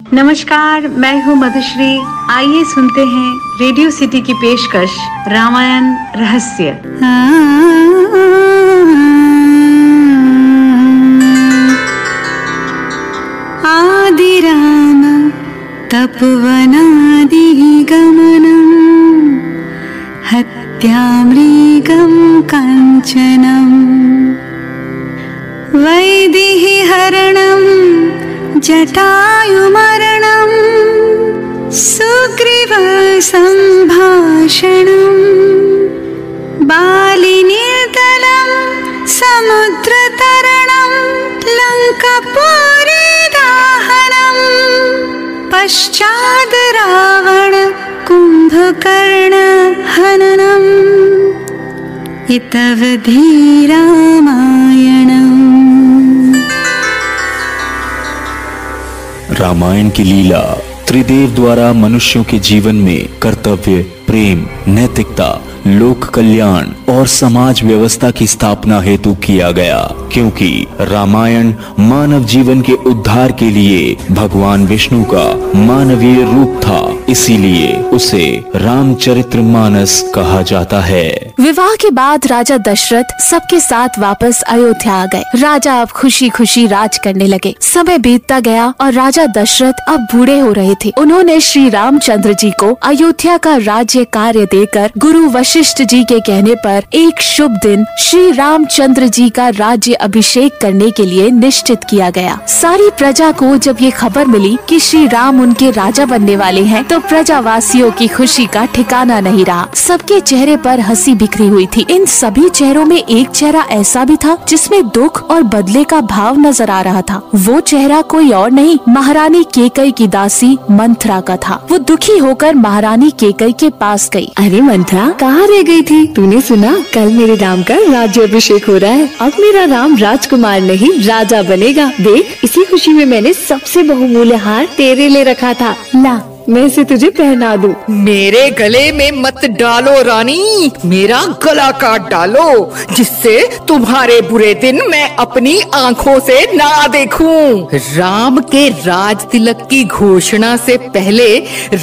नमस्कार, मैं हूँ मधुश्री। आइए सुनते हैं रेडियो सिटी की पेशकश, रामायण रहस्य। आदि राम आदिराम तपोवनादिगमनम् हत्यामृगं काञ्चनम् जटायुमरणं सुग्रीवसम्भाषणम् बालिनिर्दलं समुद्रतरणं लङ्कपूरीदाहनम् पश्चाद् रावण कुम्भकर्णहनम् इतव धीरामायणम् रामायण की लीला त्रिदेव द्वारा मनुष्यों के जीवन में कर्तव्य, प्रेम, नैतिकता, लोक कल्याण और समाज व्यवस्था की स्थापना हेतु किया गया, क्योंकि रामायण मानव जीवन के उद्धार के लिए भगवान विष्णु का मानवीय रूप था। इसीलिए उसे रामचरित्र मानस कहा जाता है। विवाह के बाद राजा दशरथ सबके साथ वापस अयोध्या आ गए। राजा अब खुशी खुशी राज करने लगे। समय बीतता गया और राजा दशरथ अब बूढ़े हो रहे थे। उन्होंने श्री रामचंद्र जी को अयोध्या का राज्य कार्य देकर गुरु वशिष्ठ जी के कहने पर एक शुभ दिन श्री रामचंद्र जी का राज्य अभिषेक करने के लिए निश्चित किया गया। सारी प्रजा को जब ये खबर मिली कि श्री राम उनके राजा बनने वाले हैं तो प्रजावासियों की खुशी का ठिकाना नहीं रहा। सबके चेहरे पर हँसी बिखरी हुई थी। इन सभी चेहरों में एक चेहरा ऐसा भी था जिसमें दुख और बदले का भाव नज़र आ रहा था। वो चेहरा कोई और नहीं महारानी केकई की दासी मंथरा का था। वो दुखी होकर महारानी केकई के पास गई। अरे मंथरा कहाँ रह गई थी? तूने सुना कल मेरे राम का राज्य अभिषेक हो रहा है। अब मेरा राम राजकुमार नहीं राजा बनेगा। देख इसी खुशी में मैंने सबसे बहुमूल्य हार तेरे लिए रखा था। ला मैं इसे तुझे पहना दूँ। मेरे गले में मत डालो रानी मेरा गला काट डालो जिससे तुम्हारे बुरे दिन मैं अपनी आँखों से ना देखूँ। राम के राज तिलक की घोषणा से पहले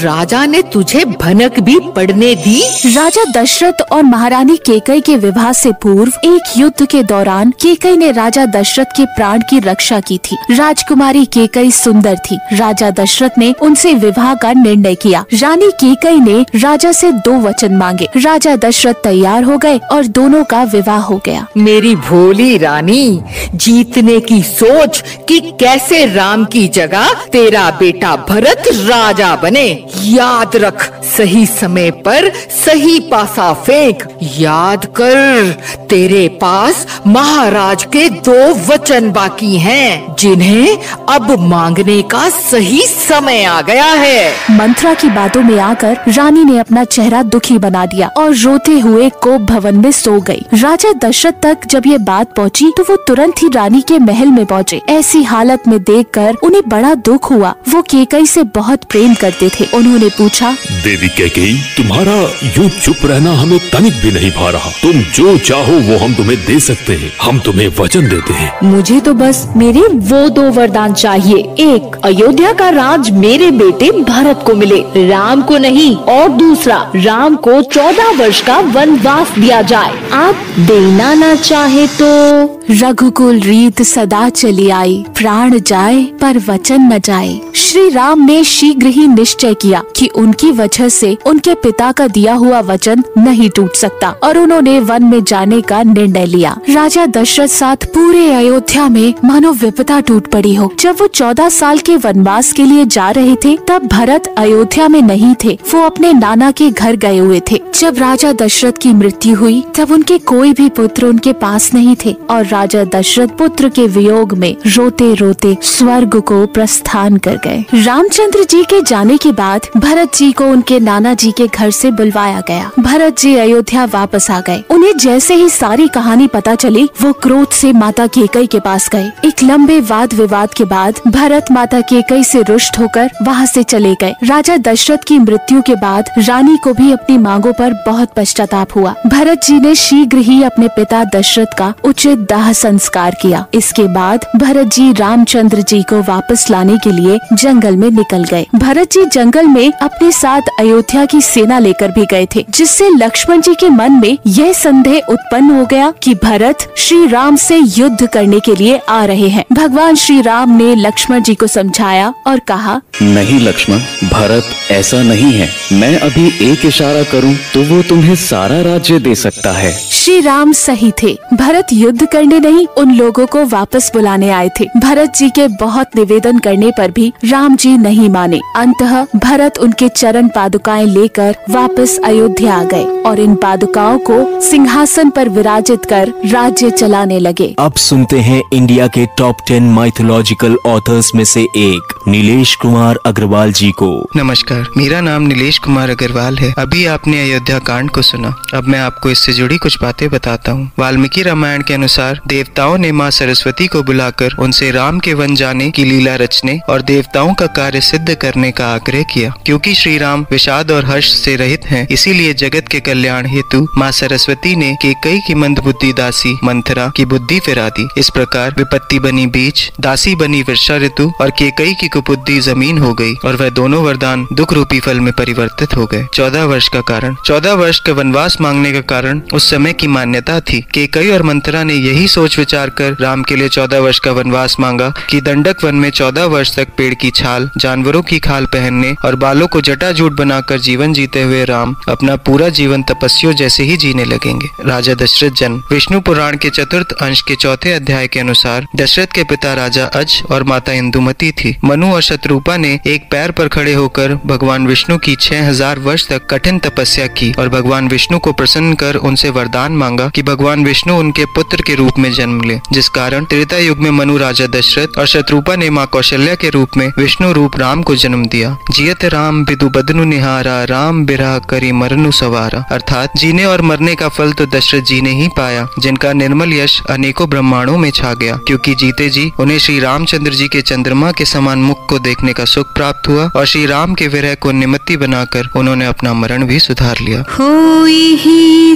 राजा ने तुझे भनक भी पड़ने दी राजा दशरथ और महारानी केकई के विवाह से पूर्व एक युद्ध के दौरान केकई ने राजा दशरथ के प्राण की रक्षा की थी राजकुमारी केकई सुंदर थी राजा दशरथ ने उनसे विवाह का निर्णय किया। रानी केकई ने राजा से दो वचन मांगे। राजा दशरथ तैयार हो गए और दोनों का विवाह हो गया। मेरी भोली रानी, जीतने की सोच कि कैसे राम की जगह तेरा बेटा भरत राजा बने। याद रख, सही समय पर सही पासा फेंक। याद कर, तेरे पास महाराज के दो वचन बाकी हैं, जिन्हें अब मांगने का सही समय आ गया है। मंत्रा की बातों में आकर रानी ने अपना चेहरा दुखी बना दिया और रोते हुए कोप भवन में सो गई। राजा दशरथ तक जब ये बात पहुँची तो वो तुरंत ही रानी के महल में पहुँचे। ऐसी हालत में देखकर उन्हें बड़ा दुख हुआ। वो केकई से बहुत प्रेम करते थे। उन्होंने पूछा देवी कैकेयी तुम्हारा यूँ चुप रहना हमें तनिक भी नहीं भा रहा। तुम जो चाहो वो हम तुम्हें दे सकते हैं। हम तुम्हें वचन देते हैं। मुझे तो बस मेरे वो दो वरदान चाहिए। एक अयोध्या का राज मेरे बेटे भरत को मिले राम को नहीं और दूसरा राम को चौदह वर्ष का वनवास दिया जाए। आप देना ना चाहे तो रघुकुल रीत सदा चली आई। प्राण जाए, पर वचन न जाए। श्री राम ने शीघ्र ही निश्चय किया कि उनकी वजह से उनके पिता का दिया हुआ वचन नहीं टूट सकता और उन्होंने वन में जाने का निर्णय लिया। राजा दशरथ साथ पूरे अयोध्या में मानो विपदा टूट पड़ी हो। जब वो चौदह साल के वनवास के लिए जा रहे थे, तब भरत अयोध्या में नहीं थे। वो अपने नाना के घर गए हुए थे। जब राजा दशरथ की मृत्यु हुई, तब उनके कोई भी पुत्र उनके पास नहीं थे और राजा दशरथ पुत्र के वियोग में रोते रोते स्वर्ग को प्रस्थान कर गए। रामचंद्र जी के जाने के बाद भरत जी को उनके नाना जी के घर से बुलवाया गया। भरत जी अयोध्या वापस आ गए। उन्हें जैसे ही सारी कहानी पता चली, वो क्रोध से माता केकई के पास गए। एक लंबे वाद विवाद के बाद भरत माता केकई से रुष्ट होकर वहाँ से चले गए। राजा दशरथ की मृत्यु के बाद रानी को भी अपनी मांगों पर बहुत पश्चाताप हुआ। भरत जी ने शीघ्र ही अपने पिता दशरथ का उचित दाह दाह संस्कार किया। इसके बाद भरत जी रामचंद्र जी को वापस लाने के लिए जंगल में निकल गए। भरत जी जंगल में अपने साथ अयोध्या की सेना लेकर भी गए थे, जिससे लक्ष्मण जी के मन में यह संदेह उत्पन्न हो गया कि भरत श्री राम से युद्ध करने के लिए आ रहे हैं। भगवान श्री राम ने लक्ष्मण जी को समझाया और कहा, नहीं लक्ष्मण, भरत ऐसा नहीं है। मैं अभी एक इशारा करूँ तो वो तुम्हें सारा राज्य दे सकता है। श्री राम सही थे। भरत युद्ध करने नहीं उन लोगों को वापस बुलाने आए थे। भरत जी के बहुत निवेदन करने पर भी राम जी नहीं माने। अंतः भरत उनके चरण पादुकाएँ लेकर वापस अयोध्या आ गए और इन पादुकाओं को सिंहासन पर विराजित कर राज्य चलाने लगे। अब सुनते हैं इंडिया के टॉप टेन माइथोलॉजिकल ऑथर्स में से एक नीलेश कुमार अग्रवाल जी को। नमस्कार मेरा नाम नीलेश कुमार अग्रवाल है। अभी आपने अयोध्या कांड को सुना। अब मैं आपको इससे जुड़ी कुछ बातें बताता हूँ। वाल्मीकि रामायण के अनुसार, देवताओं ने माँ सरस्वती को बुलाकर उनसे राम के वन जाने की लीला रचने और देवताओं का कार्य सिद्ध करने का आग्रह किया। क्योंकि श्री राम विषाद और हर्ष से रहित हैं, इसीलिए जगत के कल्याण हेतु माँ सरस्वती ने के कई की मंद बुद्धि दासी मंथरा की बुद्धि फिरा दी। इस प्रकार विपत्ति बनी बीज, दासी बनी वर्षा ऋतु और केकई की कुबुद्धि ज़मीन हो गई और वह दोनों वरदान दुख रूपी फल में परिवर्तित हो गए। चौदह वर्ष का कारण। चौदह वर्ष का वनवास मांगने का कारण उस समय की मान्यता थी केकई और मंथरा ने यही सोच विचार कर राम के लिए चौदह वर्ष का वनवास मांगा कि दंडक वन में चौदह वर्ष तक पेड़ की छाल, जानवरों की खाल पहनने और बालों को जटाजूट बनाकर जीवन जीते हुए राम अपना पूरा जीवन तपस्या जैसे ही जीने लगेंगे। राजा दशरथ जन्म विष्णु पुराण के चतुर्थ अंश के चौथे अध्याय के अनुसार दशरथ के पिता राजा अज और माता इंदुमती थी। मनु और शत्रुपा ने एक पैर पर खड़े होकर भगवान विष्णु की छह हज़ार वर्ष तक कठिन तपस्या की और भगवान विष्णु को प्रसन्न कर उनसे वरदान मांगा कि भगवान विष्णु उनके पुत्र के रूप में जन्म ले, जिस कारण त्रेता युग में मनु राजा दशरथ और शत्रुपा ने माँ कौशल्या के रूप में विष्णु रूप राम को जन्म दिया। जियत राम बिदु बदनु निहारा, राम बिरा करी मरनु सवारा। अर्थात जीने और मरने का फल तो दशरथ जी ने ही पाया, जिनका निर्मल यश अनेकों ब्रह्मांडों में छा गया। क्योंकि जीते जी, उन्हें श्री रामचंद्र जी के चंद्रमा के समान मुख को देखने का सुख प्राप्त हुआ और श्री राम के विरह को निमित्ति बनाकर उन्होंने अपना मरण भी सुधार लिया। सोई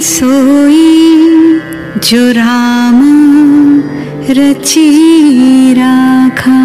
जो राम रची राखा